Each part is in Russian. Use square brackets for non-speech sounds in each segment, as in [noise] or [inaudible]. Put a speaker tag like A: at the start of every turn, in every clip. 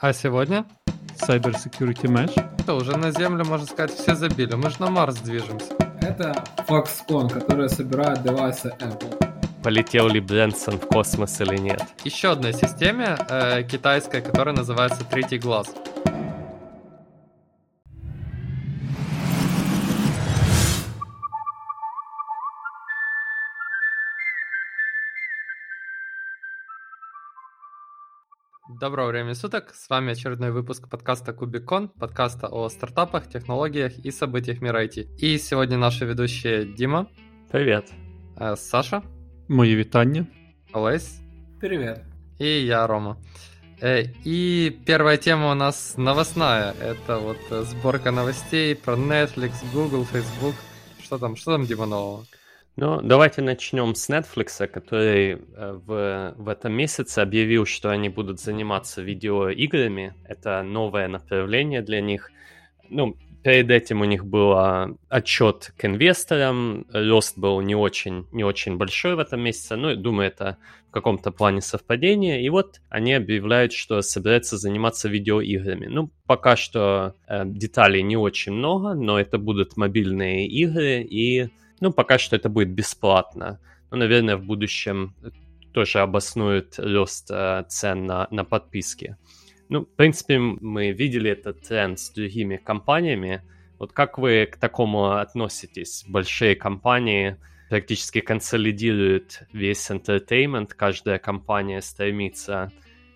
A: А сегодня?
B: Cyber Security Mesh.
A: Это уже на Землю, можно сказать, все забили. Мы же на Марс движемся.
C: Это Foxconn, который собирает девайсы Apple.
D: Полетел ли Брэнсон в космос или нет?
A: Еще одной системе э, китайской, которая называется Третий глаз. Доброго времени суток, с вами очередной выпуск подкаста Кубикон, подкаста о стартапах, технологиях и событиях мира IT. И сегодня наши ведущие Дима.
D: Привет.
A: Э, Саша.
B: Мої вітання.
A: Олесь.
C: Привет.
A: И я, Рома. Э, И первая тема у нас новостная. Это вот э, сборка новостей про Netflix, Google, Facebook. Что там, что там, Дима, нового?
D: Ну, давайте начнем с Netflix, который э, в, в этом месяце объявил, что они будут заниматься видеоиграми. Это новое направление для них. Ну, перед этим у них был а, отчет к инвесторам. Рост был не очень, не очень большой в этом месяце. Ну, думаю, это в каком-то плане совпадение. И вот они объявляют, что собираются заниматься видеоиграми. Ну, пока что э, деталей не очень много, но это будут мобильные игры и ну, пока что это будет бесплатно. Ну, наверное, в будущем тоже обоснует рост э, цен на, на подписки. Ну, в принципе, мы видели этот тренд с другими компаниями. Вот как вы к такому относитесь? Большие компании практически консолидируют весь entertainment, каждая компания стремится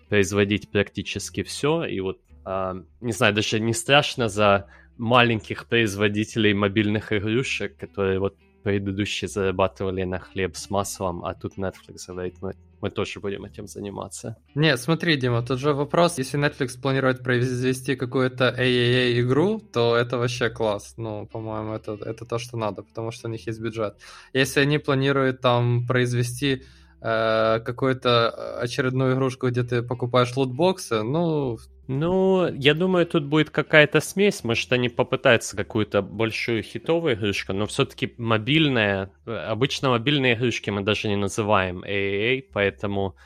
D: производить практически все, и вот, э, не знаю, даже не страшно за маленьких производителей мобильных игрушек, которые вот предыдущие зарабатывали на хлеб с маслом, а тут Netflix говорит, мы, мы тоже будем этим заниматься.
A: Не, смотри, Дима, тут же вопрос, если Netflix планирует произвести какую-то AAA игру, то это вообще класс. Ну, по-моему, это, это то, что надо, потому что у них есть бюджет. Если они планируют там произвести э, какую-то очередную игрушку, где ты покупаешь лутбоксы, ну,
D: ну, я думаю, тут будет какая-то смесь. Может, они попытаются какую-то большую хитовую игрушку, но все-таки мобильная... Обычно мобильные игрушки мы даже не называем AAA, поэтому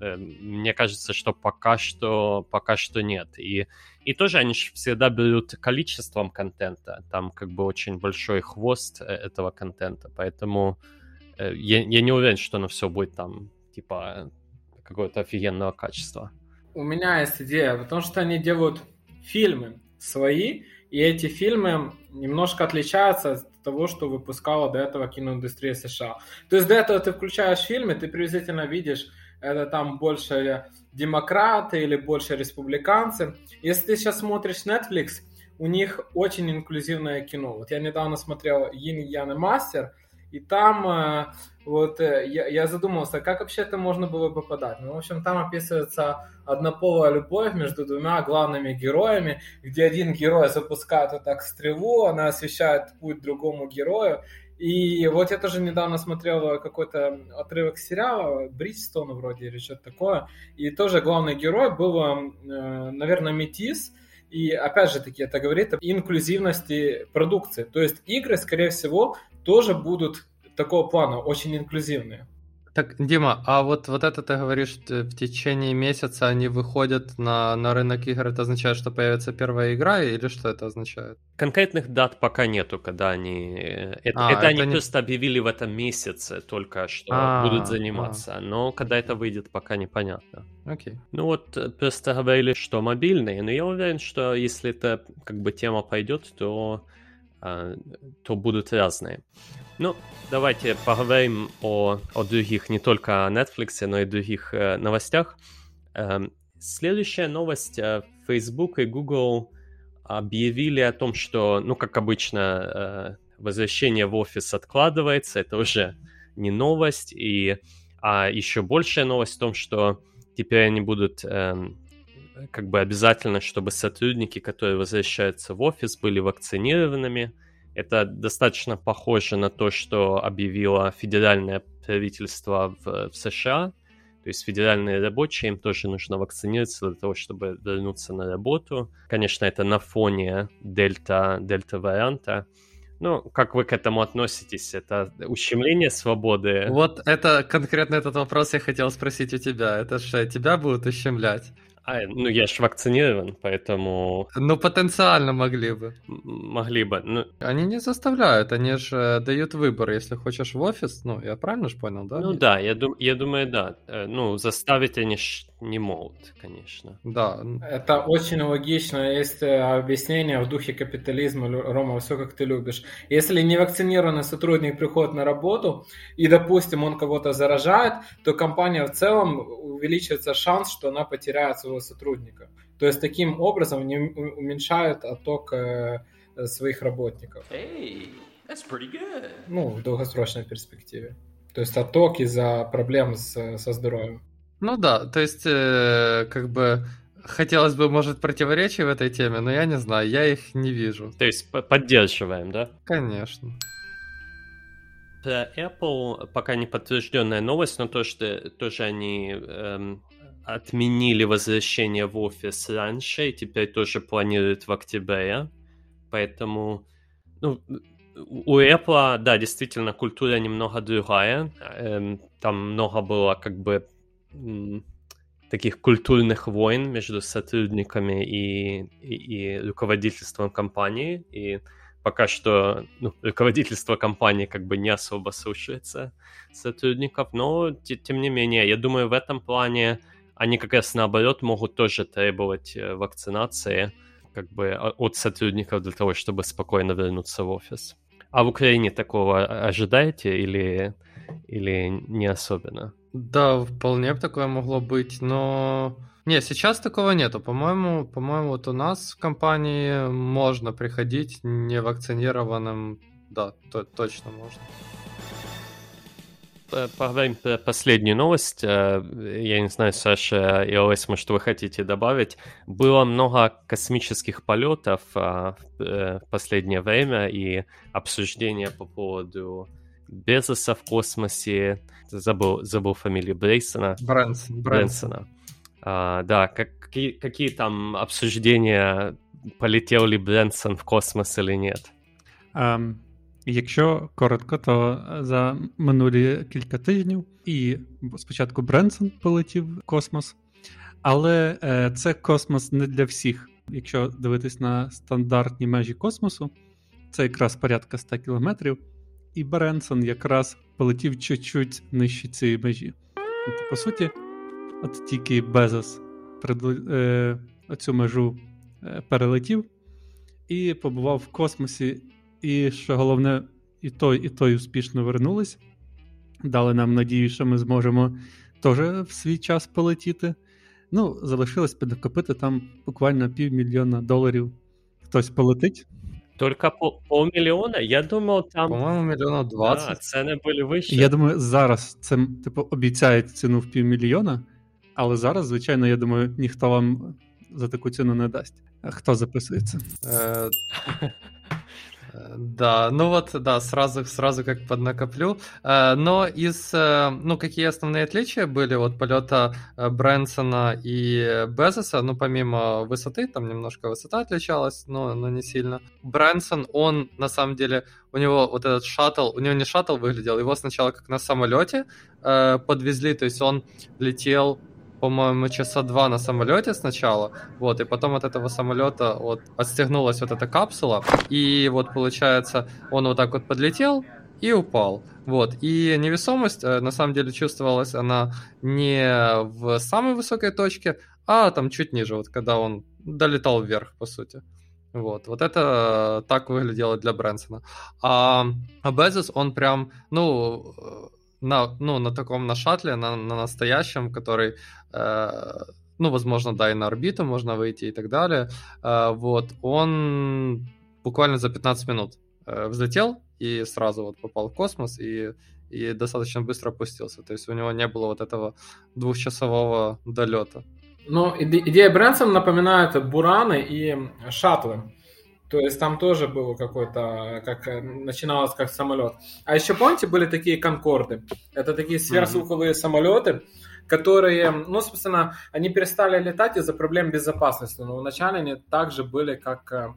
D: э, мне кажется, что пока что, пока что нет. И, и тоже они всегда берут количеством контента. Там как бы очень большой хвост э, этого контента, поэтому э, я, я не уверен, что оно все будет там, типа, какого-то офигенного качества
C: у меня есть идея, потому что они делают фильмы свои, и эти фильмы немножко отличаются от того, что выпускала до этого киноиндустрия США. То есть до этого ты включаешь фильмы, ты приблизительно видишь, это там больше демократы или больше республиканцы. Если ты сейчас смотришь Netflix, у них очень инклюзивное кино. Вот я недавно смотрел Йин Ян и Мастер, и там э, вот э, я, я задумался, как вообще это можно было бы подать. Ну, в общем, там описывается однополая любовь между двумя главными героями, где один герой запускает вот так стрелу, она освещает путь другому герою. И вот я тоже недавно смотрел какой-то отрывок сериала, Бриджстон вроде или что-то такое, и тоже главный герой был, э, наверное, метис, и опять же таки это говорит об инклюзивности продукции. То есть игры, скорее всего, тоже будут такого плана, очень инклюзивные.
A: Так, Дима, а вот, вот это ты говоришь, в течение месяца они выходят на, на рынок игр, это означает, что появится первая игра, или что это означает?
D: Конкретных дат пока нету, когда они... Э, это, а, это, это они не... просто объявили в этом месяце только, что а, будут заниматься, а. но когда это выйдет, пока непонятно.
A: Окей.
D: Ну вот, э, просто говорили, что мобильные, но я уверен, что если эта как бы тема пойдет, то а, то будут разные. Ну, давайте поговорим о, о других, не только о Netflix, но и других новостях. Следующая новость. Facebook и Google объявили о том, что, ну, как обычно, э, возвращение в офис откладывается. Это уже не новость. И, а еще большая новость в том, что теперь они будут... Э, как бы обязательно, чтобы сотрудники, которые возвращаются в офис, были вакцинированными. Это достаточно похоже на то, что объявило федеральное правительство в, в США. То есть федеральные рабочие, им тоже нужно вакцинироваться для того, чтобы вернуться на работу. Конечно, это на фоне дельта, дельта варианта. Ну, как вы к этому относитесь? Это ущемление свободы?
A: Вот это конкретно этот вопрос я хотел спросить у тебя. Это же тебя будут ущемлять?
D: А, ну, я ж вакцинирован, поэтому...
A: Ну, потенциально могли бы.
D: Могли бы. Ну...
A: Они не заставляют, они же дают выбор. Если хочешь в офис, ну, я правильно же понял, да?
D: Ну да, я, дум... я думаю, да. Э, ну, заставить они ж не могут, конечно.
A: Да.
C: Это очень логично. Есть э, объяснение в духе капитализма, Рома, все как ты любишь. Если невакцинированный сотрудник приходит на работу, и, допустим, он кого-то заражает, то компания в целом увеличивается шанс, что она потеряет своего сотрудника. То есть таким образом они уменьшают отток э, своих работников. Hey, that's pretty good. Ну, в долгосрочной перспективе. То есть отток из-за проблем с, со здоровьем.
A: Ну да, то есть э, как бы хотелось бы, может, противоречий в этой теме, но я не знаю, я их не вижу.
D: То есть поддерживаем, да?
A: Конечно.
D: Про Apple пока не подтвержденная новость, но то, что тоже они эм, отменили возвращение в офис раньше и теперь тоже планируют в октябре. Поэтому ну, у Apple, да, действительно, культура немного другая. Эм, там много было как бы таких культурных войн между сотрудниками и, и, и руководительством компании. И пока что ну, руководительство компании как бы не особо слушается сотрудников, но тем не менее, я думаю, в этом плане они как раз наоборот могут тоже требовать э, вакцинации как бы от сотрудников для того, чтобы спокойно вернуться в офис. А в Украине такого ожидаете или, или не особенно?
A: Да, вполне такое могло быть, но... Не, сейчас такого нету. По-моему, по-моему, вот у нас в компании можно приходить невакцинированным. Да, то, точно можно.
D: Поговорим про последнюю новость. Э, я не знаю, Саша и Олесма, что вы хотите добавить. Было много космических полетов э, в последнее время и обсуждения по поводу Безоса в космосе, забыл, забыл фамилию Брейсона.
A: Брэнсон.
D: Брэнсона. А, да, как, какие, какие там обсуждения, полетел ли Брэнсон в космос или нет?
B: Um, якщо коротко, то за минулі кілька тижнів і спочатку Бренсон полетів в космос, але е, це космос не для всіх. Якщо дивитись на стандартні межі космосу, це якраз порядка 100 кілометрів і Беренсон якраз полетів чуть-чуть нижче цієї межі. Тобто, по суті, от тільки Безос е, оцю межу е, перелетів і побував в космосі. І що головне, і той, і той успішно вернулись. Дали нам надію, що ми зможемо теж в свій час полетіти. Ну, залишилось підкопити там буквально півмільйона доларів. Хтось полетить.
D: Только по полмільйона? Я думав, там.
A: По-моєму, мільйона 20.
D: Да, ціни були вище.
B: Я думаю, зараз це типу обіцяють ціну в півмільйона, але зараз, звичайно, я думаю, ніхто вам за таку ціну не дасть. Хто записується?
A: Е, Да, ну вот, да, сразу, сразу как поднакоплю. Э, но из, э, ну, какие основные отличия были от полета э, Брэнсона и Безоса, ну, помимо высоты, там немножко высота отличалась, но, но не сильно. Брэнсон, он, на самом деле, у него вот этот шаттл, у него не шаттл выглядел, его сначала как на самолете подвезли, то есть он летел по-моему, часа два на самолете сначала, вот, и потом от этого самолета вот отстегнулась вот эта капсула, и вот получается он вот так вот подлетел и упал, вот, и невесомость э, на самом деле чувствовалась она не в самой высокой точке, а там чуть ниже, вот когда он долетал вверх, по сути. Вот, вот это так выглядело для Брэнсона. А, а Безос, он прям, ну, на, ну, на таком, на шаттле, на, на настоящем, который, э, ну, возможно, да, и на орбиту можно выйти и так далее, э, вот, он буквально за 15 минут э, взлетел и сразу вот попал в космос и, и достаточно быстро опустился. То есть у него не было вот этого двухчасового долета.
C: Ну, идея Брэнсон напоминает бураны и шаттлы. То есть там тоже было какой-то, как э, начиналось как самолет. А еще помните, были такие конкорды. Это такие сверхзвуковые mm-hmm. самолеты, которые, ну, собственно, они перестали летать из-за проблем безопасности. Но вначале они также были как э,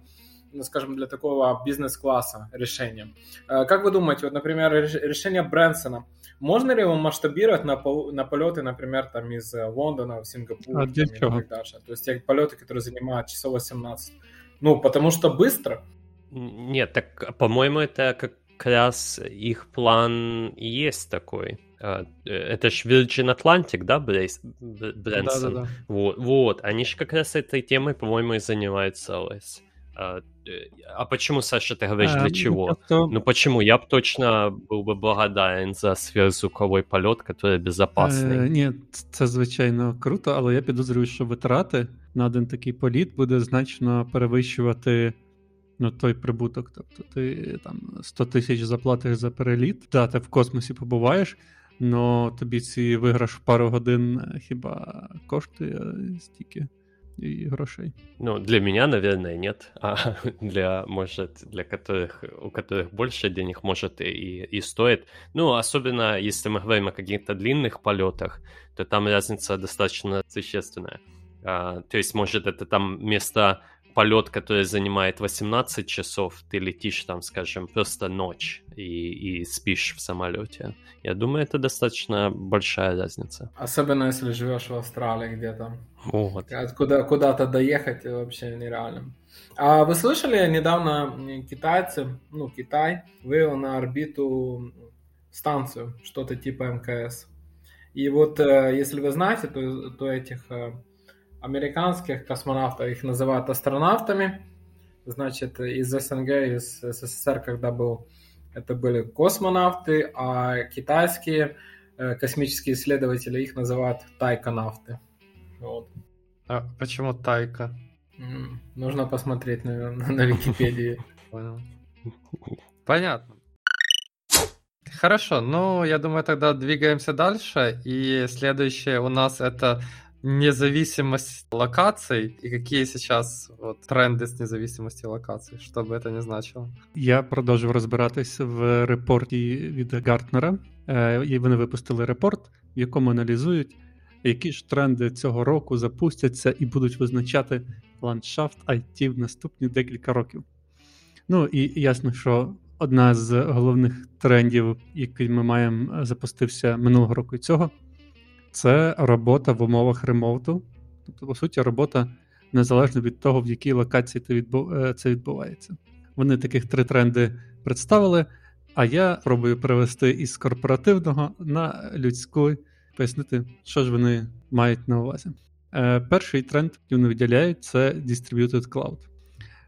C: ну, скажем, для такого бизнес-класса решением. Как вы думаете, вот, например, решение Брэнсона, можно ли его масштабировать на, пол, на полеты, например, там из Лондона в Сингапур? А
B: для чего?
C: То есть те полеты, которые занимают часов 18. Ну, потому что быстро.
D: Нет, так, по-моему, это как раз их план есть такой. А, э, это ж Virgin Atlantic, да, Брейс, Брэнсон? Да, да, да. Вот, вот, они же как раз этой темой, по-моему, и занимаются ОС. А, э, а почему, Саша, ты говоришь, а, для чего? Просто... Ну почему? Я бы точно был би благодарен за сверхзвуковий польот, який безпечний.
B: Е, ні, це звичайно круто, але я підозрюю, що витрати на один такий політ буде значно перевищувати ну, той прибуток. Тобто ти там 100 тисяч заплатиш за переліт, да, ти в космосі побуваєш, але тобі ці виграш в пару годин е, хіба коштує стільки і грошей.
D: Ну, для меня, наверное, нет. [laughs] А для, может, для которых, у которых больше денег, может, и, и стоит. Ну, особенно если мы говорим о каких-то длинных полетах, то там разница достаточно существенная. А, то есть, может, это там место полет, который занимает 18 часов, ты летишь там, скажем, просто ночь и, и спишь в самолете. Я думаю, это достаточно большая разница.
C: Особенно если живешь в Австралии где-то.
D: Вот.
C: Куда, куда-то доехать вообще нереально. А вы слышали, недавно китайцы, ну, Китай, вывел на орбиту станцию, что-то типа МКС. И вот, э, если вы знаете, то, то этих э, американских космонавтов, их называют астронавтами, значит, из СНГ, из СССР, когда был, это были космонавты, а китайские космические исследователи их называют тайконавты. Вот.
A: А почему тайка?
C: Нужно посмотреть, наверное, на Википедии. [laughs]
A: Понял. Понятно. Хорошо, ну, я думаю, тогда двигаемся дальше. И следующее у нас это независимость локаций и какие сейчас вот, тренди з независимості локацій, що би це не значило.
B: Я продовжив розбиратись в репорті від Гартнера. Е, і Вони випустили репорт, в якому аналізують, які ж тренди цього року запустяться і будуть визначати ландшафт IT в наступні декілька років. Ну і ясно, що одна з головних трендів, який ми маємо, запустився минулого року і цього це робота в умовах ремоуту. Тобто, по суті, робота незалежно від того, в якій локації е, це відбувається. Вони таких три тренди представили, а я пробую перевести із корпоративного на людську, пояснити, що ж вони мають на увазі. Е, перший тренд, який вони виділяють, це Distributed Cloud.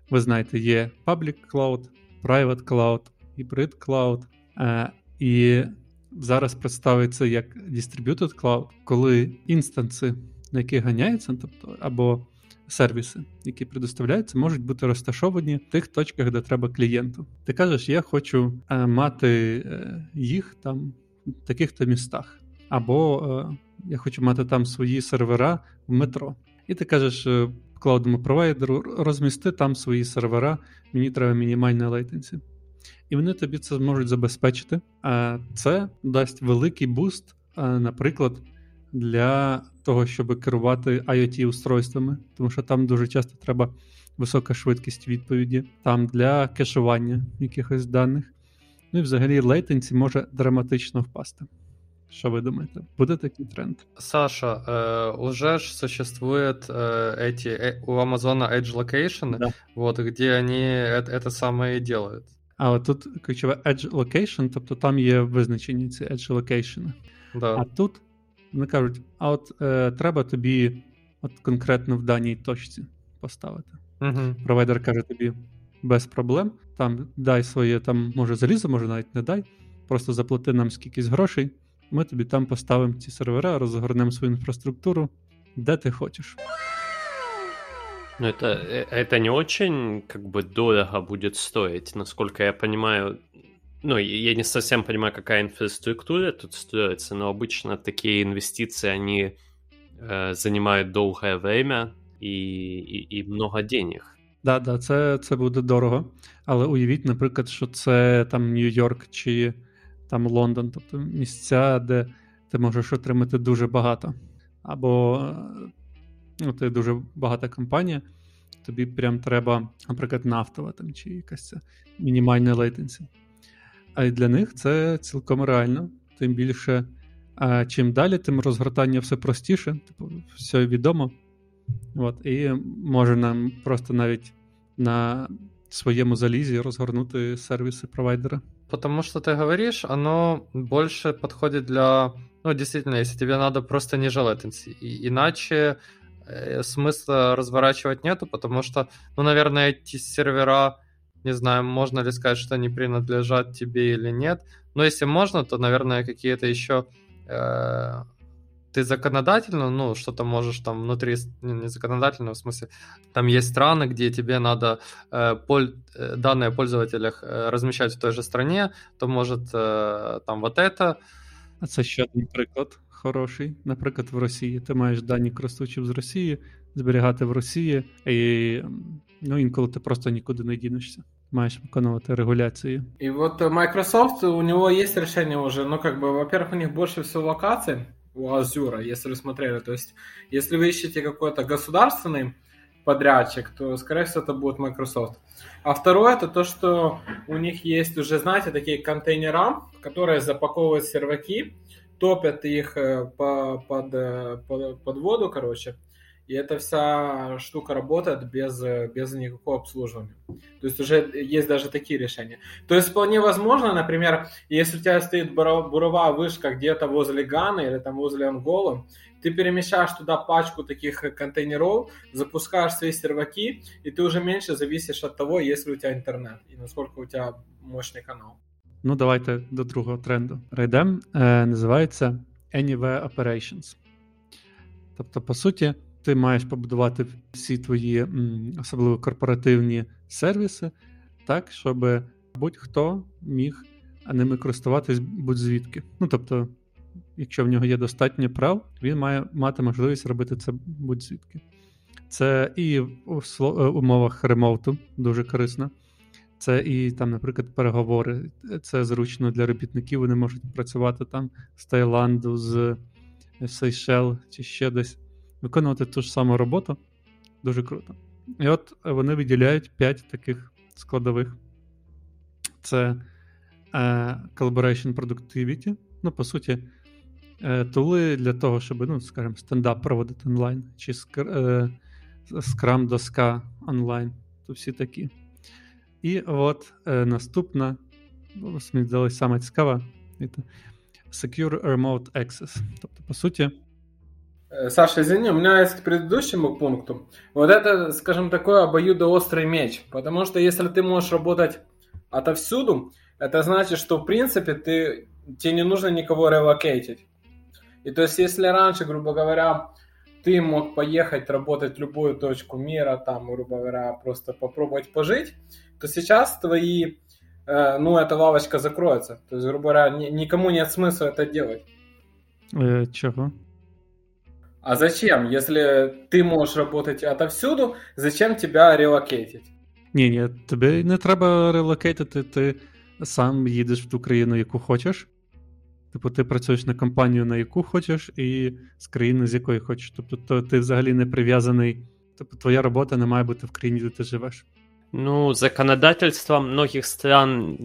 B: Ви знаєте, є Public Cloud, Private Cloud, Hybrid Cloud. Е, і зараз представиться як Distributed Cloud, коли інстанси, на яких ганяються, тобто або сервіси, які предоставляються, можуть бути розташовані в тих точках, де треба клієнту. Ти кажеш, я хочу е, мати е, їх там в таких-то містах, або е, я хочу мати там свої сервера в метро. І ти кажеш е, cloud ному провайдеру, розмісти там свої сервера, мені треба мінімальна latency і вони тобі це зможуть забезпечити. А це дасть великий буст, наприклад, для того, щоб керувати IoT устройствами, тому що там дуже часто треба висока швидкість відповіді, там для кешування якихось даних. Ну і взагалі лейтенсі може драматично впасти. Что вы думаете? Будет такой тренд?
A: Саша, э, уже ж существует э, эти э, у Амазона Edge Location, да. вот где они это, это самое и делают.
B: Але тут ключове Edge Location, тобто там є визначені ці Edge Location.
A: Да.
B: А тут вони кажуть: а от е, треба тобі от конкретно в даній точці поставити.
A: Угу.
B: Провайдер каже тобі без проблем. Там дай своє, там може залізо, може навіть не дай. Просто заплати нам скількись грошей. Ми тобі там поставимо ці сервера, розгорнемо свою інфраструктуру, де ти хочеш.
D: Ну, это, э, это не очень, как бы, дорого будет стоить, насколько я понимаю. Ну, я не совсем понимаю, какая инфраструктура тут строится, но обычно такие инвестиции, они э, занимають довге время і, і, і много денег.
B: Да, да, це це буде дорого. Але уявіть, наприклад, що це там Нью-Йорк чи там Лондон, тобто місця, де ти можеш отримати дуже багато. Або ну, ти дуже багата компанія, тобі прям треба, наприклад, нафтова там чи якась мінімальна latency. А для них це цілком реально. Тим більше, чим далі, тим розгортання все простіше, типу, все відомо. От, І може нам просто навіть на своєму залізі розгорнути сервіси провайдера.
A: Потому что ты говоришь, оно больше подходит для... Ну, действительно, если тебе надо просто ниже latency. И, иначе смысла разворачивать нету, потому что, ну, наверное, эти сервера, не знаю, можно ли сказать, что они принадлежат тебе или нет. Но если можно, то, наверное, какие-то еще э, ты законодательно, ну, что-то можешь там внутри, не законодательно, в смысле, там есть страны, где тебе надо э, поль, э, данные о пользователях э, размещать в той же стране, то может э, там вот это.
B: А це ще один приклад хороший. Наприклад, в Росії ти маєш дані користувачів з Росії, зберігати в Росії, і ну, інколи ти просто нікуди не дінешся. Маешь виконувати регуляции.
C: И вот Microsoft, у него есть решение уже, ну, как бы, во-первых, у них больше всего локаций, у Azure, если вы смотрели. То есть, если вы ищете какой-то государственный подрядчик, то, скорее всего, это будет Microsoft. А второе, это то, что у них есть уже, знаете, такие контейнера, которые запаковывают серваки, топят их э, по, под, э, под, под воду, короче, и эта вся штука работает без, без никакого обслуживания. То есть уже есть даже такие решения. То есть вполне возможно, например, если у тебя стоит буровая вышка где-то возле Ганы или там возле Анголы, ты перемещаешь туда пачку таких контейнеров, запускаешь свои серваки, и ты уже меньше зависишь от того, есть ли у тебя интернет и насколько у тебя мощный канал.
B: Ну, давайте до другого тренду. Рейдем е, називається Anywhere Operations. Тобто, по суті, ти маєш побудувати всі твої особливо корпоративні сервіси так, щоб будь-хто міг ними користуватись будь-звідки. Ну тобто, якщо в нього є достатньо прав, він має мати можливість робити це будь-звідки. Це і в умовах ремоуту дуже корисно. Це і там, наприклад, переговори. Це зручно для робітників. Вони можуть працювати там з Таїланду, з Сейшел чи ще десь виконувати ту ж саму роботу. Дуже круто. І от вони виділяють 5 таких складових: це е, Collaboration Productivity. Ну, по суті, е, тули для того, щоб, ну, скажімо, стендап проводити онлайн, чи е, Scrum доска онлайн. То всі такі. І от е, наступна, мені здалося саме цікава, Secure Remote Access. Тобто, по суті,
C: Э, Саша, извини, у меня есть к предыдущему пункту. Вот это, скажем, такой обоюдоострый меч. Потому что если ты можешь работать отовсюду, это значит, что в принципе ты, тебе не нужно никого релокейтить. И то есть, если раньше, грубо говоря, ты мог поехать работать в любую точку мира, там, грубо говоря, просто попробовать пожить, то сейчас твои, э, ну, эта лавочка закроется. То есть, грубо говоря, ни, никому нет смысла это делать.
B: Э, чего?
C: А зачем? Если ты можешь работать отовсюду, зачем тебя релокейтить?
B: Ні, ні, тобі не треба релокейтити, ти сам їдеш в ту країну, яку хочеш. Типу, ти працюєш на компанію, на яку хочеш, і з країни, з якої хочеш. Тобто то ти взагалі не прив'язаний. Тобто твоя робота не має бути в країні, де ти живеш.
D: Ну, законодательство многих стран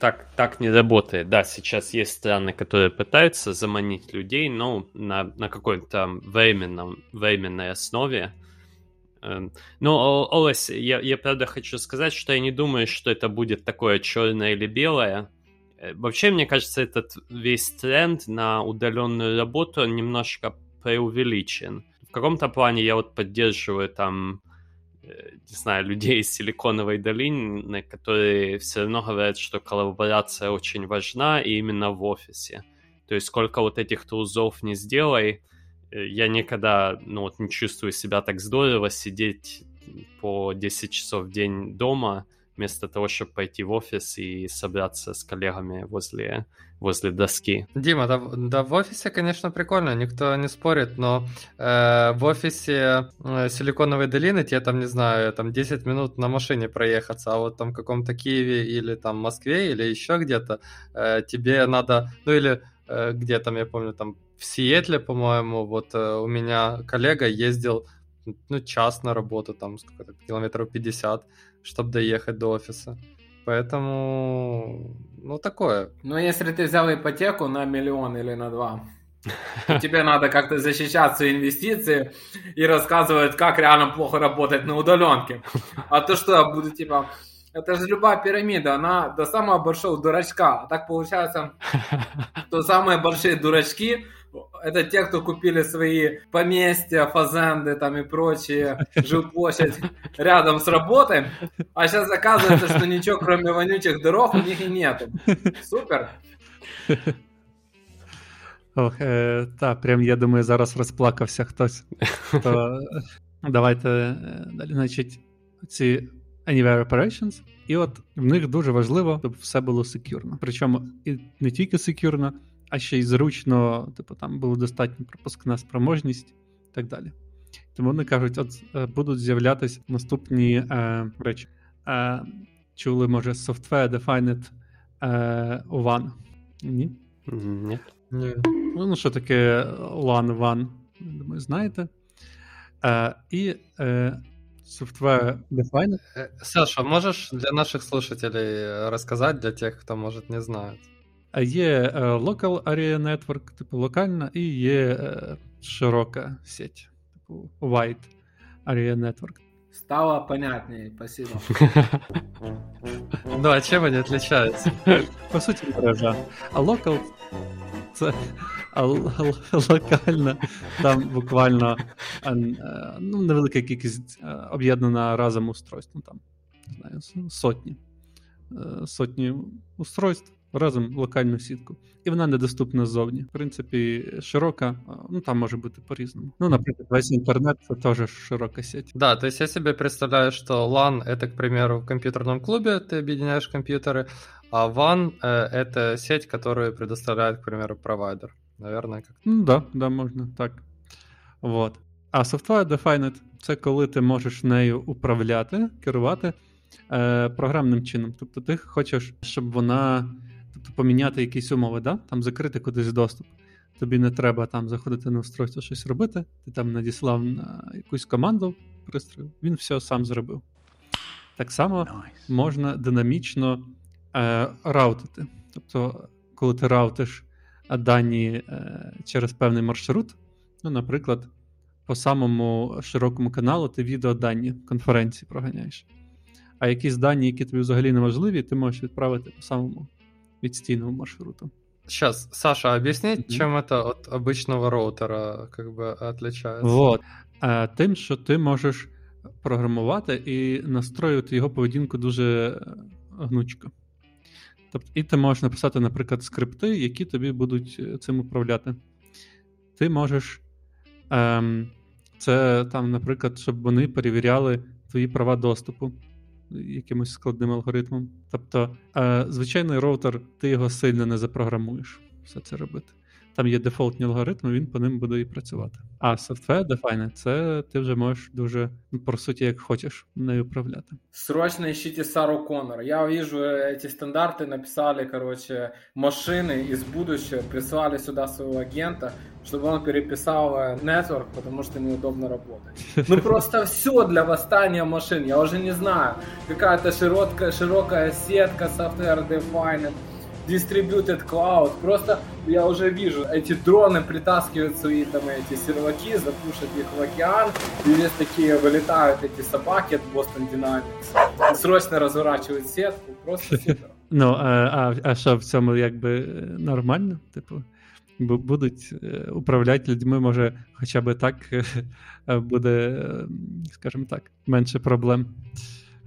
D: так, так не работает. Да, сейчас есть страны, которые пытаются заманить людей, но на, на какой-то временном, временной основе. Эм, ну, Олес, я, я правда хочу сказать, что я не думаю, что это будет такое черное или белое. Э, вообще, мне кажется, этот весь тренд на удаленную работу немножко преувеличен. В каком-то плане я вот поддерживаю там Э, не знаю, людей из Силиконовой долины, которые все равно говорят, что коллаборация очень важна, и именно в офисе. То есть сколько вот этих тулзов не сделай, э, я никогда, ну вот, не чувствую себя так здорово сидеть по 10 часов в день дома, вместо того, чтобы пойти в офис и собраться с коллегами возле, возле доски.
A: Дима, да, да в офисе, конечно, прикольно, никто не спорит, но э, в офисе э, Силиконовой долины тебе там, не знаю, там 10 минут на машине проехаться, а вот там в каком-то Киеве или там Москве или еще где-то э, тебе надо, ну или э, где там, я помню, там в Сиэтле, по-моему, вот э, у меня коллега ездил ну, час на работу, там, сколько километров 50, чтобы доехать до офиса. Поэтому, ну, такое.
C: Ну, если ты взял ипотеку на миллион или на два, [laughs] тебе надо как-то защищать свои инвестиции и рассказывать, как реально плохо работать на удаленке. [laughs] А то что, я буду типа, это же любая пирамида, она до самого большого дурачка. А так получается, [laughs] что самые большие дурачки это те, кто купили свои поместья, фазенды там и прочие, [laughs] жилплощадь рядом с работой, а сейчас оказывается, что ничего кроме вонючих дорог у них и нету. Супер.
B: Ох, е, та, прям я думаю, зараз розплакався хтось. То [laughs] давайте е, далі. Значить, ці Anywhere Operations, і от в них дуже важливо, щоб все було секюрно. Причому і не тільки секюрно, а ще й зручно, типу, там була достатня пропускна спроможність і так далі. Тому вони кажуть, от е, будуть з'являтися наступні е, речі. Е, Чули, може, Software Defined е, WAN? Ні?
D: Нет.
A: Не.
B: Ну, що таке LAN WAN? Думаю, знаєте. Е, І е, Software Defined.
A: Э, Саша, можешь для наших слушателей рассказать, для тех, кто, может, не знает?
B: А Є е, Local Area Network, типу локальна, і є е, широка сеть, типу Wide Area Network.
C: Стало понятнее, спасибо.
A: Ну, а чем они отличаются?
B: По суті, мережа. А Local це а л- л- локальна, там буквально е, е, ну, невелика кількість е, об'єднана разом устройств. Ну, там, не знаю, с- сотні. Е, Сотні устройств разом в локальну сітку. І вона недоступна ззовні. В принципі, широка, е, ну там може бути по-різному. Ну, наприклад, весь інтернет це теж широка сеть.
A: Да, то есть я себе представляю, что LAN — это, к примеру, в компьютерном клубе ты объединяешь компьютеры, а WAN — это сеть, которую предоставляет, к примеру, провайдер. Наверное, как
B: Ну да, да, можна так. Вот. А Software Defined це коли ти можеш нею управляти, керувати е, програмним чином. Тобто ти хочеш, щоб вона тобто, поміняти якісь умови, да? там закрити кудись доступ. Тобі не треба там заходити на устройство щось робити. Ти там надіслав на якусь команду пристрою, він все сам зробив. Так само можна динамічно е, раутити. Тобто, коли ти раутиш е, дані е, через певний маршрут, ну, наприклад, по самому широкому каналу ти відеодані конференції проганяєш. А якісь дані, які тобі взагалі не важливі, ти можеш відправити по самому відстійному маршруту.
A: Сейчас, Саша, объясни,
B: Мгм.
A: чем это от обычного роутера как бы отличается?
B: Вот. Е, Тим, що ти можеш програмувати і настроювати його поведінку дуже е, гнучко. Тобто, і ти можеш написати, наприклад, скрипти, які тобі будуть е, цим управляти. Ти можеш. Ем, це там, наприклад, щоб вони перевіряли твої права доступу Якимось складним алгоритмом. Тобто, звичайний роутер, ти його сильно не запрограмуєш все це робити. Там є дефолтні алгоритми, він по ним буде і працювати. А Software Defined — це ти вже можеш дуже, ну, по суті, як хочеш нею управляти.
C: Срочно ищите Сару Коннор. Я вижу эти стандарты, написали, короче, машины из будущего, прислали сюда своего агента, чтобы он переписал э, network, потому что неудобно работать. Ну [laughs] просто все для восстания машин. Я уже не знаю. Какая-то широкая, широкая сетка, software defined, distributed cloud. Просто я уже вижу, эти дроны притаскивают свои там эти серваки, запушат их в океан, и здесь такие вылетают эти собаки от Boston Dynamics. И срочно разворачивают сетку. Просто супер.
B: Ну, а, а, а що в цьому якби е, нормально? Типу, бу- будуть е, управляти людьми, може, хоча б так [laughs] е, буде, е, скажімо так, менше проблем.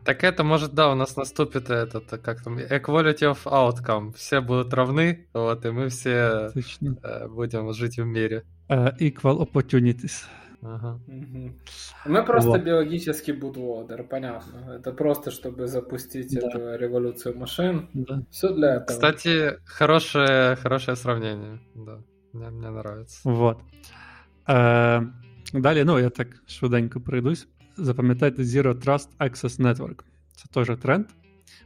A: Так это может, да, у нас наступит этот, как там, equality of outcome. Все будут равны, вот, и мы все
B: Точно.
A: э, будем жить в мире.
B: Е, Equal opportunities.
A: Ага.
C: Мгм. Мы просто
B: Вот.
C: биологический бутлодер, понятно. Это просто, чтобы запустить
B: Да.
C: эту революцию машин.
B: Да.
C: Все для этого.
A: Кстати, хорошее, хорошее сравнение, да. Мне, мне нравится.
B: Вот. Е, далі, ну, я так швиденько пройдусь. Запам'ятайте Zero Trust Access Network. Це теж тренд.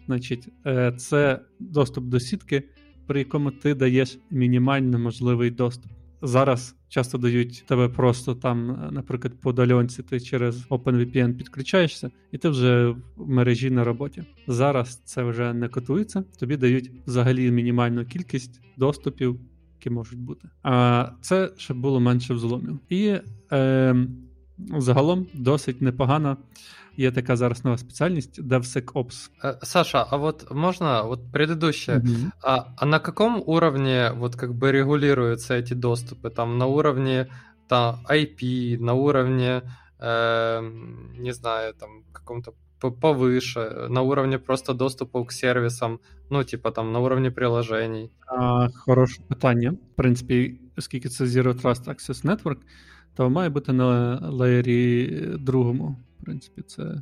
B: Значить, е, це доступ до сітки, при якому ти даєш мінімально можливий доступ. зараз часто дають тебе просто там, наприклад, по дальонці ти через OpenVPN підключаєшся, і ти вже в мережі на роботі. Зараз це вже не котується, тобі дають взагалі мінімальну кількість доступів, які можуть бути. А це щоб було менше взломів. І е, загалом досить непогано. Є така зараз нова спеціальність DevSecOps.
A: Э, Саша, а вот можно, вот предыдущее,
B: Мгм.
A: а, а на каком уровне вот как бы регулируются эти доступы? Там на уровне там, IP, на уровне, эм, не знаю, там каком-то по- повыше, на уровне просто доступу к сервисам, ну типа там на уровне приложений.
B: А, хороше питання. В принципі, оскільки це Zero Trust Access Network, то має бути на леєрі другому. В принципі, це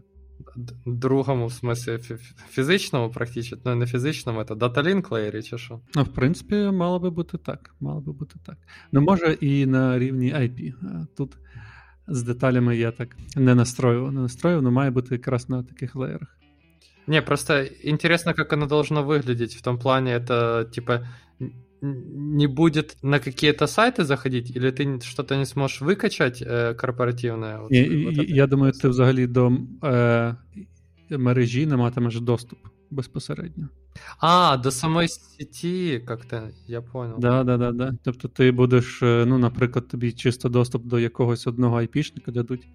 A: Д- Другому, в смысле, фі- фі- фізичному практично, ну не фізичному, это Data Link Layer чи що?
B: Ну, в принципі, мало би бути так. Мало би бути так. Ну, може, і на рівні IP. А Тут з деталями я так не настроював. Не настроював, але має бути якраз на таких леєрах.
A: Не, просто интересно, как оно должно выглядеть. В том плане, это типа н- не будет на какие-то сайты заходить, или ты что-то не сможешь выкачать э, корпоративное? Вот,
B: І,
A: вот
B: і-
A: это
B: я думаю,
A: интересно.
B: ти взагалі до е, мережі не матимеш доступ безпосередньо.
A: А, до самой сети как-то, я понял.
B: Да, да, да, да. Тобто ти будеш, е, ну, наприклад, тобі чисто доступ до якогось одного айпішника дадуть,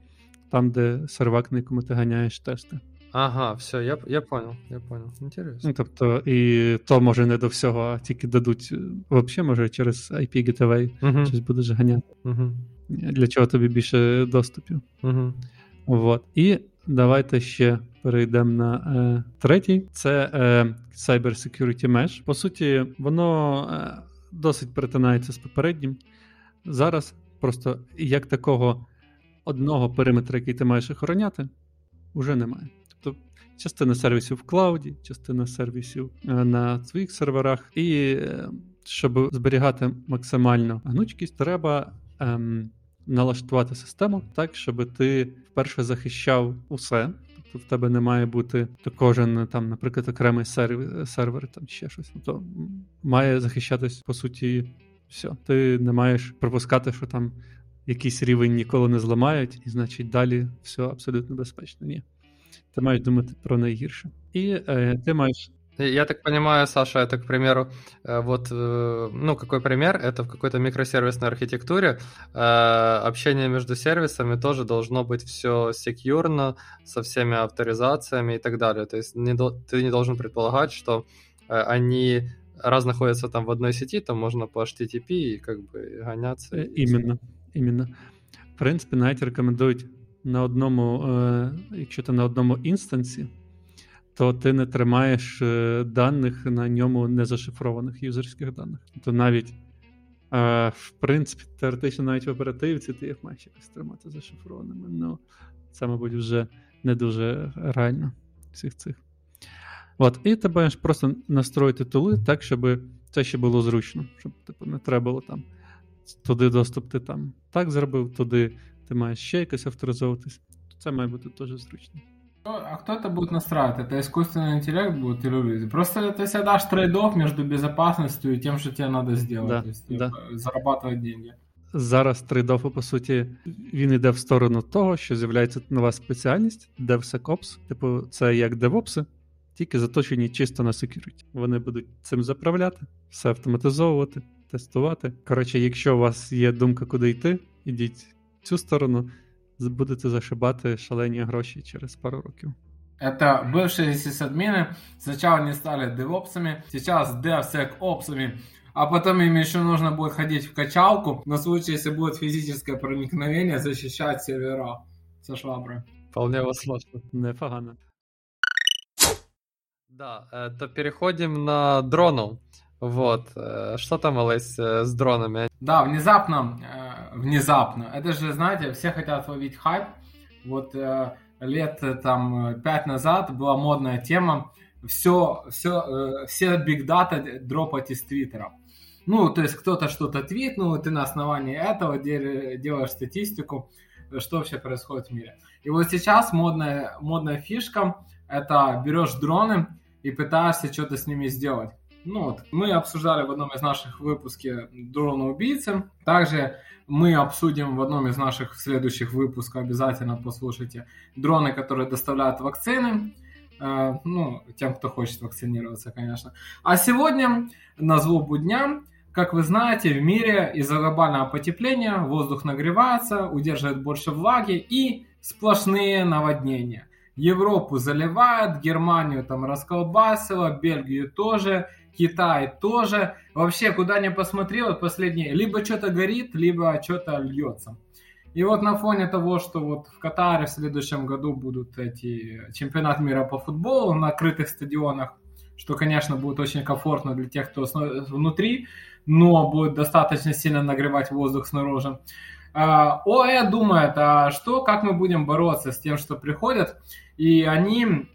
B: там, де сервак, на якому ти ганяєш тести.
A: Ага, все, я, я понял, я понял. Интересно.
B: Ну, тобто, і то може не до всього, а тільки дадуть е, взагалі, може, через IP Gateway
A: Мгм,
B: щось будеш ганяти.
A: мгм,
B: Для чого тобі більше доступів?
A: мгм.
B: Вот. І давайте ще перейдемо на е, третій. Це е, Cyber Security Mesh. По суті, воно е, досить перетинається з попереднім. Зараз просто як такого одного периметра, який ти маєш охороняти, вже немає. Частина сервісів в клауді, частина сервісів е, на своїх серверах. І е, щоб зберігати максимально гнучкість, треба. Ем, налаштувати систему так, щоб ти вперше захищав усе. Тобто в тебе не має бути то кожен там, наприклад, окремий сервер, сервер там ще щось. Тобто має захищатись по суті все. Ти не маєш припускати, що там якийсь рівень ніколи не зламають, і значить далі все абсолютно безпечно. Ні. Ти маєш думати про найгірше. І е, ти маєш
A: Я так понимаю, Саша, это, к примеру, э, вот, э, ну, какой пример? Это в какой-то микросервисной архитектуре э, общение между сервисами тоже должно быть все секьюрно, со всеми авторизациями и так далее. То есть не, дол- ты не должен предполагать, что э, они раз находятся там в одной сети, там можно по HTTP и как бы гоняться.
B: Е,
A: и
B: Іменно. іменно. В принципі, навіть рекомендують на одному, е, якщо ти на одному інстансі, то ти не тримаєш е, даних на ньому незашифрованих юзерських даних. То навіть, е, в принципі, теоретично навіть в оперативці ти їх маєш якось тримати зашифрованими. Ну, це, мабуть, вже не дуже реально всіх цих. От, і ти маєш просто настроїти тули так, щоб це ще було зручно, щоб типу, не треба було там туди доступ ти там так зробив, туди ти маєш ще якось авторизовуватись. Це має бути теж зручно.
C: Ну, А кто это будет настраивать? Это искусственный интеллект будет или люди? Просто ты себе дашь трейд между безопасностью и тем, что тебе надо сделать.
B: Да,
C: То есть,
B: да.
C: типа, зарабатывать деньги.
B: Зараз трейдофу, по суті, він йде в сторону того, що з'являється нова спеціальність DevSecOps. Типу, це як DevOps, тільки заточені чисто на security. Вони будуть цим заправляти, все автоматизовувати, тестувати. Коротше, якщо у вас є думка, куди йти, ідіть в цю сторону, будете зашибати шалені гроші через пару років.
C: Это бывшие сисадмины. Сначала они стали девопсами, сейчас DevSecOpsами. А потом им еще нужно будет ходить в качалку на случай, если будет физическое проникновение, защищать сервера со шваброй.
A: Вполне возможно.
B: Непогано.
A: Да, э, то переходим на дронов. Вот. э, Что там, Олесь, э, с дронами?
C: Да, внезапно, э, внезапно. Это же, знаете, все хотят ловить хайп. Вот э, лет э, там э, пять назад была модная тема. Все, все, э, все биг дата дропать из Твиттера. Ну, то есть кто-то что-то твитнул, и ты на основании этого дел- делаешь статистику, э, что вообще происходит в мире. И вот сейчас модная, модная фишка – это берешь дроны и пытаешься что-то с ними сделать. Ну вот, мы обсуждали в одном из наших выпусков дрона-убийцы. Также мы обсудим в одном из наших следующих выпусков, обязательно послушайте, дроны, которые доставляют вакцины. Э, ну, тем, кто хочет вакцинироваться, конечно. А сегодня на злобу дня как вы знаете, в мире из-за глобального потепления воздух нагревается, удерживает больше влаги и сплошные наводнения. Европу заливает, Германию там расколбасило, Бельгию тоже, Китай тоже. Вообще, куда ни посмотри, вот последние, либо что-то горит, либо что-то льется. И вот на фоне того, что вот в Катаре в следующем году будут эти чемпионат мира по футболу на открытых стадионах, что, конечно, будет очень комфортно для тех, кто внутри, но будет достаточно сильно нагревать воздух снаружи. А, ОЭ думает, а что, как мы будем бороться с тем, что приходят, и они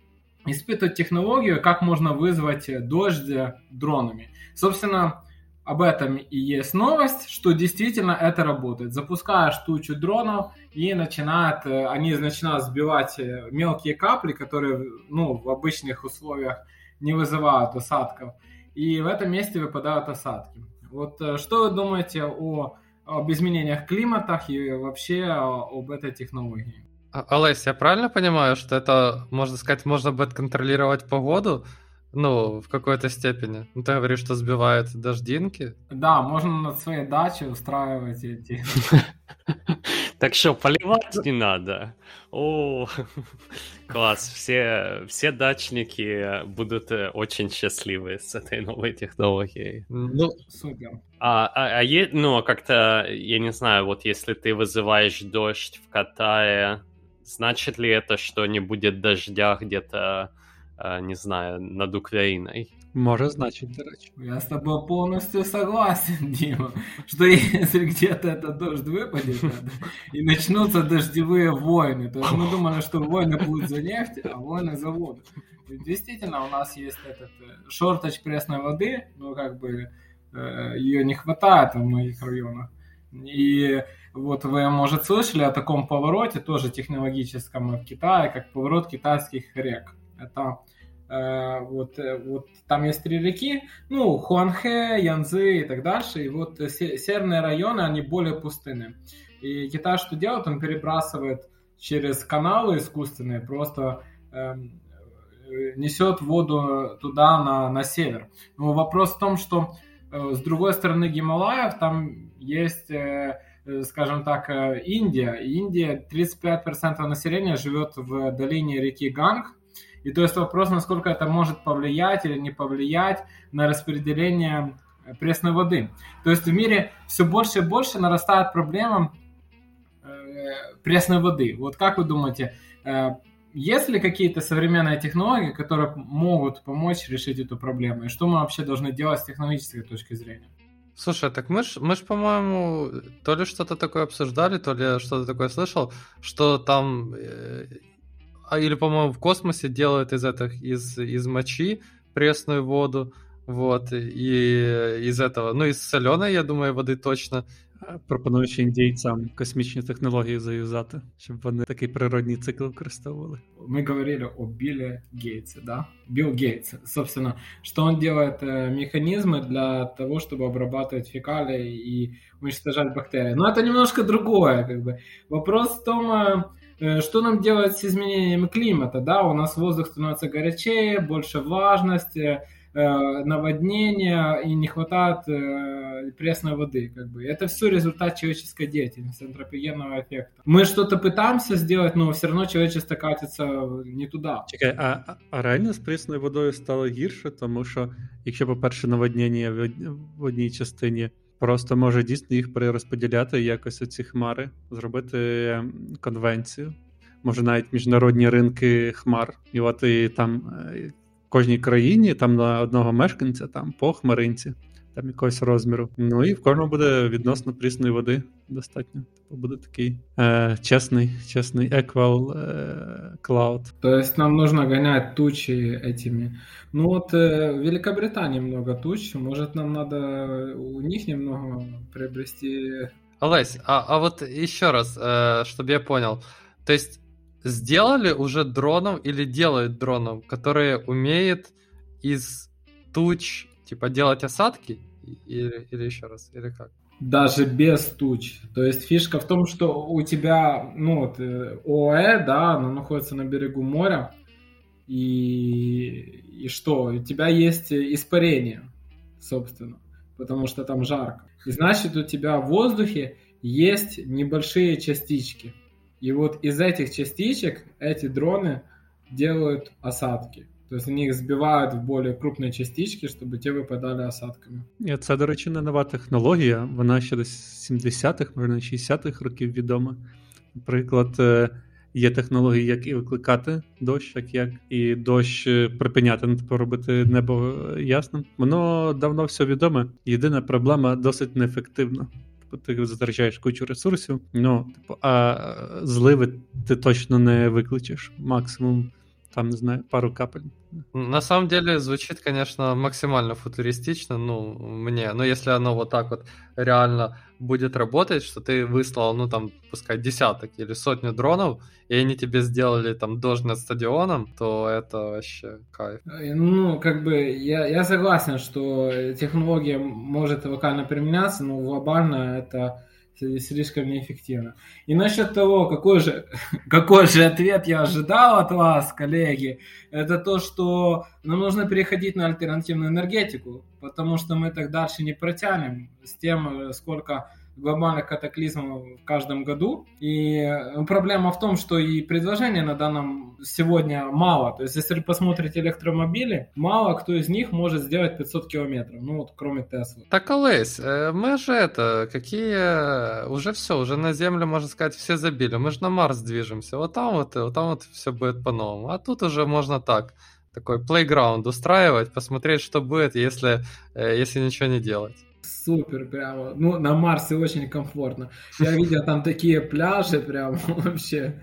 C: испытывают технологию, как можно вызвать дождь дронами. Собственно, об этом и есть новость, что действительно это работает. Запускаешь тучу дронов и начинают, они начинают сбивать мелкие капли, которые ну, в обычных условиях не вызывают осадков. И в этом месте выпадают осадки. Вот э, что вы думаете о, об изменениях климата и вообще об этой технологии?
A: А, Олесь, я правильно понимаю, что это, можно сказать, можно будет контролировать погоду, ну, в какой-то степени. Ну, ты говоришь, что сбивает дождинки.
C: Да, можно на своей даче устраивать эти. [laughs]
D: Так что, поливать не надо. О, [laughs] класс. Все, все дачники будут э, очень счастливы с этой новой технологией.
C: Ну, супер.
D: А, а, а е, ну, как-то, я не знаю, вот если ты вызываешь дождь в Катае, значит ли это, что не будет дождя где-то Э, не знаю, над Украиной.
B: Може значить, до речі.
C: Я с тобой полностью согласен, [laughs] Дима, что если где-то этот дождь выпадет и начнутся дождевые войны, то есть мы думали, что войны будут за нефть, а войны за воду. И действительно, у нас есть этот э, шортач пресной воды, но как бы э, ее не хватает в многих районах. И вот вы, может, слышали о таком повороте, тоже технологическом в Китае, как поворот китайских рек. Это Э, вот, э, вот там есть три реки, ну, Хуанхэ, Янзы и так дальше, и вот северные районы, они более пустынные. И Китай что делает? Он перебрасывает через каналы искусственные, просто э, несет воду туда, на, на север. Но вопрос в том, что э, с другой стороны Гималаев там есть, э, скажем так, э, Индия. Индия, 35% населения живет в долине реки Ганг, и то есть вопрос, насколько это может повлиять или не повлиять на распределение э, пресной воды. То есть в мире все больше и больше нарастает проблема э, пресной воды. Вот как вы думаете, э, есть ли какие-то современные технологии, которые могут помочь решить эту проблему? И что мы вообще должны делать с технологической точки зрения?
A: Слушай, так мы ж, мы ж, по-моему, то ли что-то такое обсуждали, то ли что-то такое слышал, что там а, или, по-моему, в космосе делают из этих, из, из мочи пресную воду, вот, і із этого, ну, із соленої, я думаю, води точно.
B: Пропонуючи індійцям космічні технології заюзати, щоб вони такий природний цикл використовували.
C: Мы говорили о Билле Гейтсе, да? Билл Гейтс, собственно, что он делает э, механизмы для того, чтобы обрабатывать фекалии и уничтожать бактерии. Но это немножко другое, как бы. Вопрос в том, э, Э, что нам делать с изменением климата? Да, у нас воздух становится горячее, больше влажности, э, наводнения и не хватает э, пресной воды. Как бы. Это все результат человеческой деятельности, антропогенного эффекта. Мы что-то пытаемся сделать, но все равно человечество катится не туда.
B: Чекай, а, а реально з пресною водою стало гірше, тому що, якщо, по-перше, наводнення в одній частині Просто може дійсно їх перерозподіляти якось оці хмари, зробити конвенцію. Може навіть міжнародні ринки хмар. І от і там е, в кожній країні там на одного мешканця там по хмаринці там якогось розміру. Ну і в кожному буде відносно прісної води достатньо. Типу буде такий е, чесний, чесний equal е, cloud.
C: То есть нам нужно гонять тучи этими. Ну вот э, в Великобритании много туч, может нам надо у них немного приобрести...
A: Олесь, а, а вот еще раз, э, чтобы я понял, то есть сделали уже дронов или делают дронов, которые умеют из туч Типа делать осадки или, или еще раз, или как?
C: Даже без туч. То есть фишка в том, что у тебя, ну, вот, э, ОАЭ, да, оно находится на берегу моря, и, и что? У тебя есть испарение, собственно, потому что там жарко. И значит, у тебя в воздухе есть небольшие частички. И вот из этих частичек эти дроны делают осадки. То есть они їх збивають в более крупні частички, щоб ті випадали осадками.
B: І Це, до речі, не нова технологія. Вона ще десь 70-х, можна 60-х років відома. Наприклад, е, є технології, як і викликати дощ, як як і дощ е, припиняти, ну, типу робити небо ясним. Воно давно все відоме. Єдина проблема досить неефективна. Ти затрачаєш кучу ресурсів, ну, типу, а зливи ти точно не викличеш. Максимум там, не знаю, пару капель.
A: На самом деле звучит, конечно, максимально футуристично, ну, мне. Но если оно вот так вот реально будет работать, что ты выслал, ну, там, пускай десяток или сотню дронов, и они тебе сделали там дождь над стадионом, то это вообще кайф.
C: Э, ну, как бы, я, я согласен, что технология может локально применяться, но глобально это слишком неэффективно. И насчет того, какой же, [laughs] какой же ответ я ожидал от вас, коллеги, это то, что нам нужно переходить на альтернативную энергетику, потому что мы так дальше не протянем с тем, сколько глобальных катаклизмов в каждом году. И ну, проблема в том, что и предложения на данном сегодня мало. То есть, если вы посмотрите электромобили, мало кто из них может сделать 500 километров. Ну вот, кроме Теслы.
A: Так, Олесь, э, мы же это, какие... Уже все, уже на Землю, можно сказать, все забили. Мы же на Марс движемся. Вот там вот, вот там вот все будет по-новому. А тут уже можно так такой плейграунд устраивать, посмотреть, что будет, если, э, если ничего не делать
C: супер прямо. Ну, на Марсе очень комфортно. Я видел там такие пляжи прям [laughs] вообще.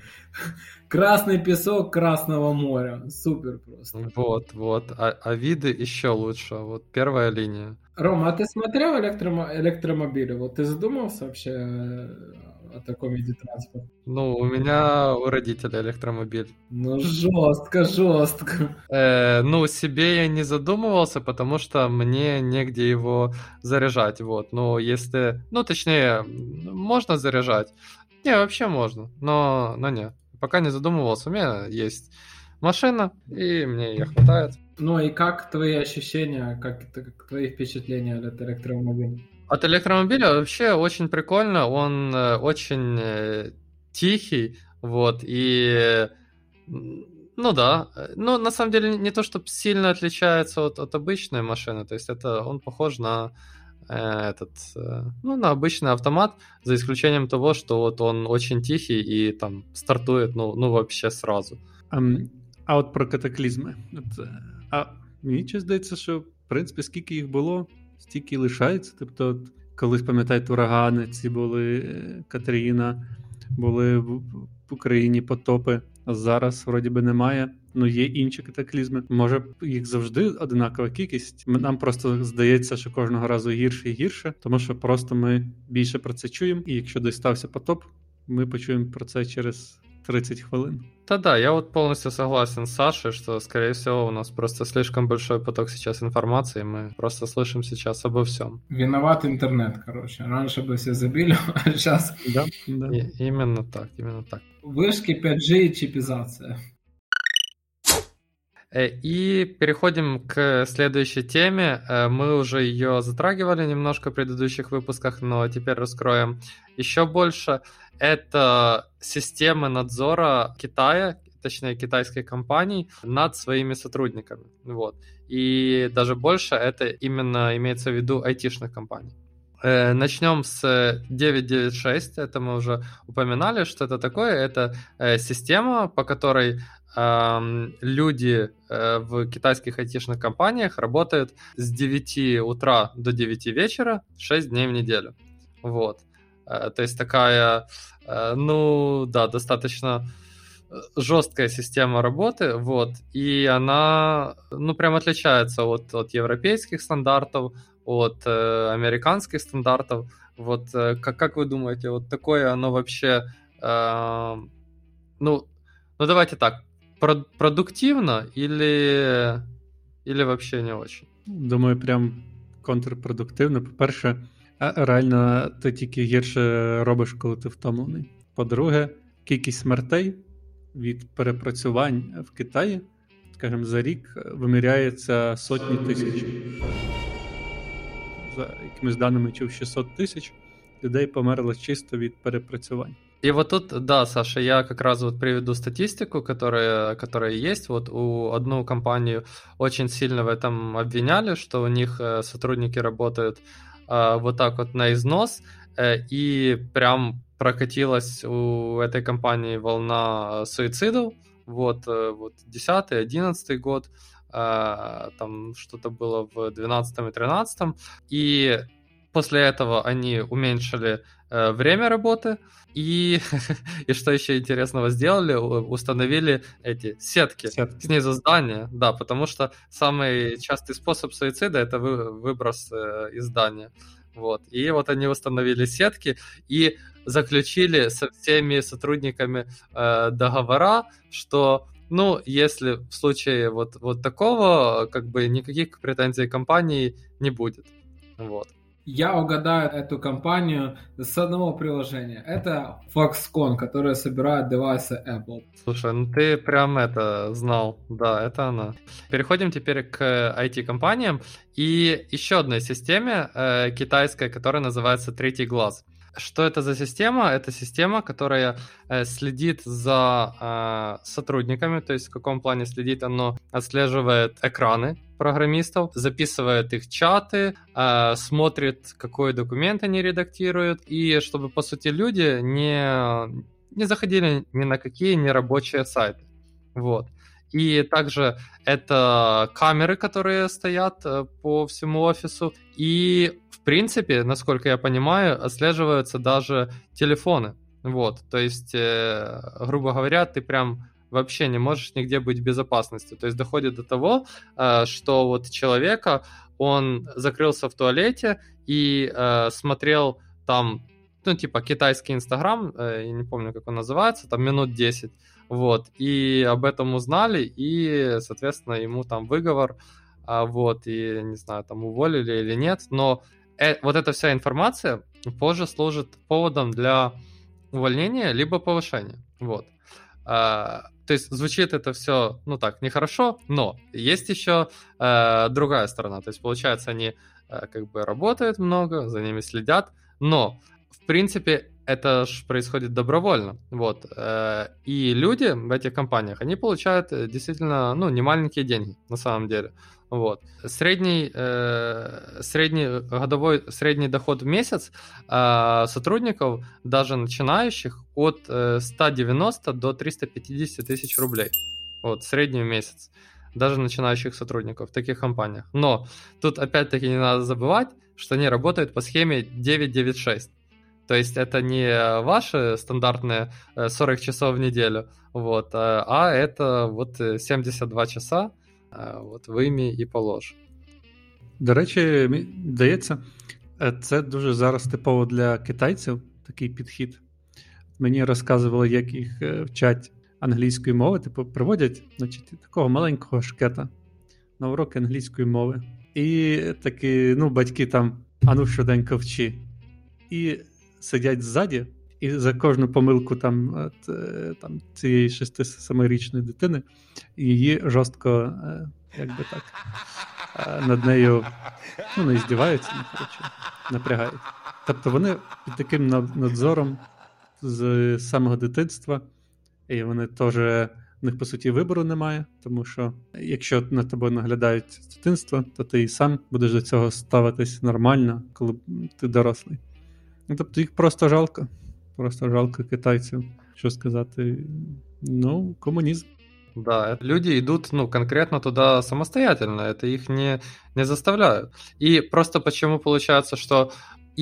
C: Красный песок Красного моря. Супер просто.
A: Вот, вот. А, а виды еще лучше. Вот первая линия.
C: Рома, а ты смотрел электромо- электромобили? Вот ты задумался вообще о таком виде транспорта?
A: Ну, у меня у родителей электромобиль.
C: Ну, жестко, жестко.
A: Э, ну, себе я не задумывался, потому что мне негде его заряжать, вот. Ну, если... Ну, точнее, можно заряжать. Не, вообще можно, но, но нет. Пока не задумывался. У меня есть машина, и мне ее хватает.
C: Ну и как твои ощущения, как, как твои впечатления от электромобиля?
A: От электромобиля вообще очень прикольно, он э, очень э, тихий, вот, и, ну да, ну на самом деле не то, чтобы сильно отличается от, от обычной машины, то есть это он похож на э, этот, э, ну на обычный автомат, за исключением того, что вот он очень тихий и там стартует, ну, ну вообще сразу.
B: Um, а от про катаклізми. От, а мені здається, що в принципі скільки їх було, Стільки лишається. Тобто, колись пам'ятаєте, урагани, ці були е, Катріна, були в Україні потопи, а зараз вроді би немає. Ну, є інші катаклізми. Може, їх завжди одинакова кількість. Нам просто здається, що кожного разу гірше і гірше, тому що просто ми більше про це чуємо. І якщо десь стався потоп, ми почуємо про це через 30 хвилин.
A: Да-да, я вот полностью согласен с Сашей, что, скорее всего, у нас просто слишком большой поток сейчас информации, мы просто слышим сейчас обо всем.
C: Виноват интернет, короче. Раньше бы все забили, [laughs] а сейчас...
B: Да, да.
A: И, именно так, именно так.
C: Вышки 5G и чипизация.
A: Э, и переходим к следующей теме. Э, мы уже ее затрагивали немножко в предыдущих выпусках, но теперь раскроем еще больше. Это системы надзора Китая, точнее китайских компаний над своими сотрудниками. Вот. И даже больше это именно имеется в виду айтишных компаний. Э, Начнем с 996, это мы уже упоминали, что это такое. Это система, по которой люди э, в китайских айтишных компаниях работают с 9 утра до 9 вечера 6 дней в неделю. Вот. Э, то есть такая, э, ну да, достаточно жесткая система работы, вот, и она, ну, прям отличается от, от европейских стандартов, от э, американских стандартов. Вот, э, как, как вы думаете, вот такое оно вообще, э, ну, ну давайте так, продуктивно или, или вообще не очень?
B: Думаю, прям контрпродуктивно. По-перше, реально ти тільки гірше робиш, коли ти втомлений. По-друге, кількість смертей від перепрацювань в Китаї, скажімо, за рік виміряється сотні тисяч. За якимись даними чув 600 тисяч людей померло чисто від перепрацювань.
A: И вот тут, да, Саша, я как раз вот приведу статистику, которая, которая есть. Вот у одну компанию очень сильно в этом обвиняли, что у них э, сотрудники работают э, вот так вот на износ, э, и прям прокатилась у этой компании волна суицидов. Вот, вот 10-11 год, там что-то было в 12 и 13 и после этого они уменьшили время работы, и, [laughs] и что еще интересного сделали, установили эти сетки, сетки снизу здания, да, потому что самый частый способ суицида это вы, выброс э, из здания. Вот. И вот они установили сетки и заключили со всеми сотрудниками э, договора, что ну, если в случае вот, вот такого, как бы никаких претензий компании не будет. Вот
C: я угадаю эту компанию с одного приложения. Это Foxconn, которая собирает девайсы Apple.
A: Слушай, ну ты прям это знал. Да, это она. Переходим теперь к IT-компаниям и еще одной системе э, китайской, которая называется «Третий глаз». Что это за система? Это система, которая э, следит за э, сотрудниками, то есть в каком плане следит, оно отслеживает экраны программистов, записывает их чаты, э, смотрит, какой документ они редактируют, и чтобы, по сути, люди не, не заходили ни на какие нерабочие сайты. Вот. И также это камеры, которые стоят э, по всему офису. И, в принципе, насколько я понимаю, отслеживаются даже телефоны. Вот, то есть, э, грубо говоря, ты прям вообще не можешь нигде быть в безопасности. То есть доходит до того, э, что вот человека, он закрылся в туалете и смотрел там, ну, типа, китайский Инстаграм, я не помню, как он называется, там минут 10, вот, и об этом узнали, и, соответственно, ему там выговор, а, вот, и, не знаю, там уволили или нет, но э, вот эта вся информация позже служит поводом для увольнения либо повышения, вот. А, то есть звучит это все, ну так, нехорошо, но есть еще э, другая сторона, то есть получается они э, как бы работают много, за ними следят, но в принципе это же происходит добровольно, вот. Э, и люди в этих компаниях, они получают э, действительно, ну, немаленькие деньги, на самом деле, вот. Средний, э, средний годовой, средний доход в месяц сотрудников, даже начинающих, от 190 до 350 тысяч рублей, вот, средний месяц даже начинающих сотрудников в таких компаниях. Но тут опять-таки не надо забывать, что они работают по схеме 996. То есть это не ваши стандартные 40 часов в неделю, вот, а это вот 72 часа, от виймі і полож.
B: До речі, мені здається, це дуже зараз типово для китайців такий підхід. Мені розказували, як їх вчать англійської мови, типу, приводять значить, такого маленького шкета на уроки англійської мови. І такі, ну, батьки там, а ну щоденько вчи. І сидять ззаді, і за кожну помилку там е, там цієї 6-7-річної дитини її жорстко, е, як би так, е, над нею ну, не здіваються, ну, коротше, напрягають. Тобто вони під таким надзором з самого дитинства, і вони теж. У них, по суті, вибору немає, тому що якщо на тебе наглядають з дитинства, то ти і сам будеш до цього ставитись нормально, коли ти дорослий. Ну, тобто їх просто жалко. Просто жалко китайців. Що сказати? Ну, комунізм.
A: Да, люди идут, ну, конкретно туда самостоятельно, это их не, не заставляют. И просто почему получается, что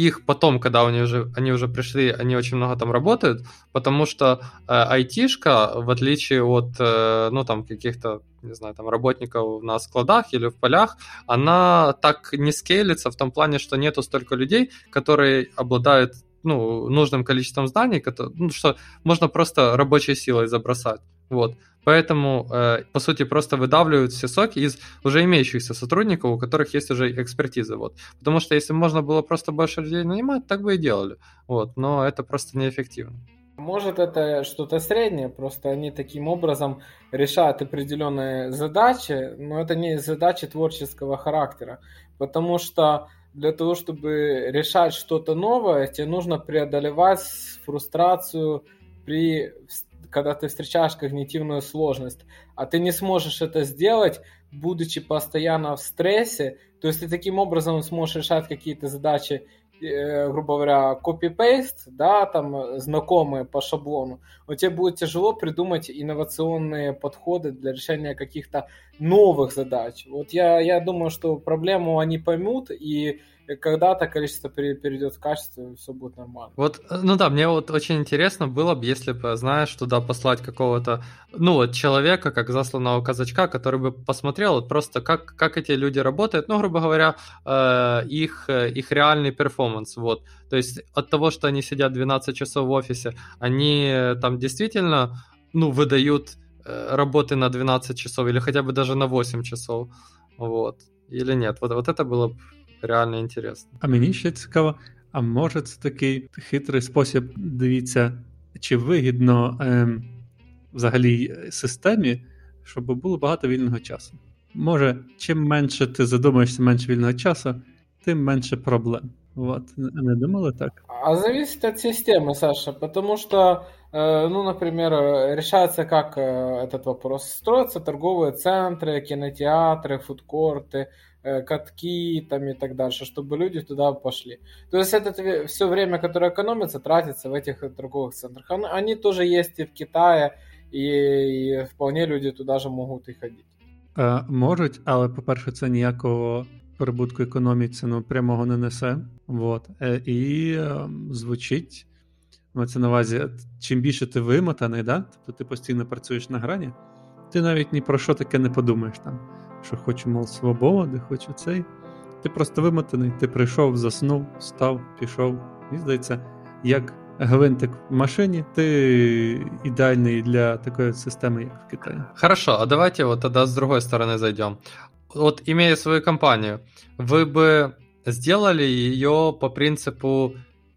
A: их потом, когда они уже, они уже пришли, они очень много там работают, потому что э, айтишка, в отличие от, э, ну, там, каких-то, не знаю, там, работников на складах или в полях, она так не скейлится в том плане, что нету столько людей, которые обладают ну, нужным количеством зданий, которые, ну, что можно просто рабочей силой забросать. Вот. Поэтому, э, по сути, просто выдавливают все соки из уже имеющихся сотрудников, у которых есть уже экспертиза. Вот. Потому что если можно было просто больше людей нанимать, так бы и делали. Вот. Но это просто неэффективно.
C: Может, это что-то среднее, просто они таким образом решают определенные задачи, но это не задачи творческого характера, потому что для того, чтобы решать что-то новое, тебе нужно преодолевать фрустрацию при когда ты встречаешь когнитивную сложность, а ты не сможешь это сделать, будучи постоянно в стрессе, то есть ты таким образом сможешь решать какие-то задачи Э, грубо говоря, копипейст, да, там знакомые по шаблону, но тебе будет тяжело придумать инновационные подходы для решения каких-то новых задач. Вот я, я думаю, что проблему они поймут, и когда-то количество перейдет в качество, и все будет нормально.
A: Вот, э, ну да, мне вот очень интересно было бы, если бы, знаешь, туда послать какого-то, ну вот, человека, как засланного казачка, который бы посмотрел вот просто, как, как эти люди работают, ну, грубо говоря, э, их, э, их реальный перформанс, вот. То есть от того, что они сидят 12 часов в офисе, они там действительно, ну, выдают работы на 12 часов или хотя бы даже на 8 часов, вот. Или нет, вот, вот это было бы реально інтересно.
B: А мені ще цікаво, а може це такий хитрий спосіб, дивіться, чи вигідно ем, взагалі системі, щоб було багато вільного часу. Може, чим менше ти задумаєшся, менше вільного часу, тим менше проблем. Вот. Не думали так?
C: А зависит от системы, Саша, потому что, э, ну, например, решается, как э, этот вопрос. Строятся торговые центры, кинотеатры, фудкорты, Э, катки там и так дальше, чтобы люди туда пошли. То есть это все время, которое экономится, тратится в этих торговых центрах. Они тоже есть и в Китае, і, і вполне люди туди ж можуть і ходити.
B: Е, можуть, але, по-перше, це ніякого прибутку економіці ну, прямого не несе. Вот. Е, і е, звучить, мається на увазі, чим більше ти вимотаний, да? тобто ти постійно працюєш на грані, ти навіть ні про що таке не подумаєш там що хочу, мов, свободи, хочу цей. Ти просто вимотаний, ти прийшов, заснув, став, пішов. Мені здається, як гвинтик в машині, ти ідеальний для такої системи, як в Китаї.
A: Хорошо, а давайте вот тогда с другой стороны зайдем. Вот имея свою компанию, вы бы сделали ее по принципу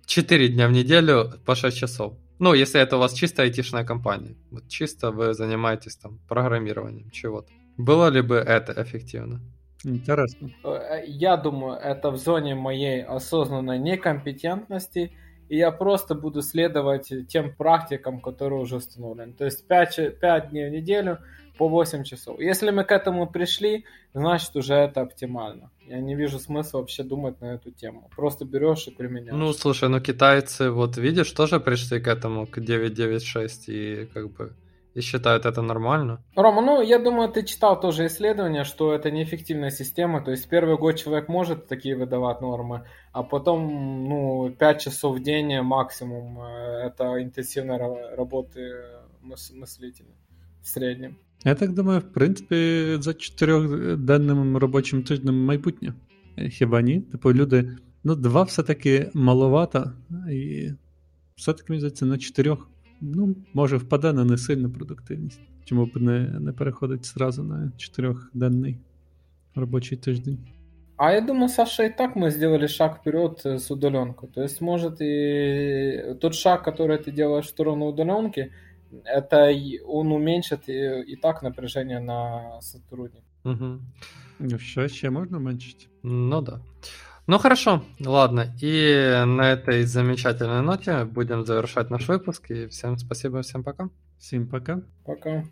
A: 4 дня в неделю по 6 часов? Ну, если это у вас чисто айтишная компания. Вот чисто вы занимаетесь там программированием чего-то. Было ли бы это эффективно?
B: Интересно.
C: Э, я думаю, это в зоне моей осознанной некомпетентности, и я просто буду следовать тем практикам, которые уже установлены. То есть 5, 5 дней в неделю по 8 часов. Если мы к этому пришли, значит уже это оптимально. Я не вижу смысла вообще думать на эту тему. Просто берешь и применяешь.
A: Ну, слушай, ну китайцы, вот видишь, тоже пришли к этому, к 996, и как бы и считают это нормально.
C: Рома, ну я думаю, ты читал тоже исследование, что это неэффективная система. То есть первый год человек может такие выдавать нормы, а потом ну 5 часов в день максимум э, это интенсивной работы мыслителя в среднем.
B: Я так думаю, в принципі, за чотирьохденним робочим тижнем майбутнє. Хіба ні? Типу, люди, ну, два все-таки маловато, і все-таки мені здається, на чотирьох ну, може впаде на несильну продуктивність. Чому б не не переходить зразу на чотирьохденний робочий тиждень?
C: А я думаю, Саша, и так мы сделали шаг вперед с удаленкой. То есть, может, и тот шаг, который ты делаешь в сторону удаленки, это он уменьшит и, и так напряжение на сотрудника.
A: Угу.
B: Ну, що ще можна уменьшить?
A: Ну да. Ну хорошо, ладно. И на этой замечательной ноте будем завершать наш выпуск. И всем спасибо, всем пока.
B: Всем пока.
C: Пока.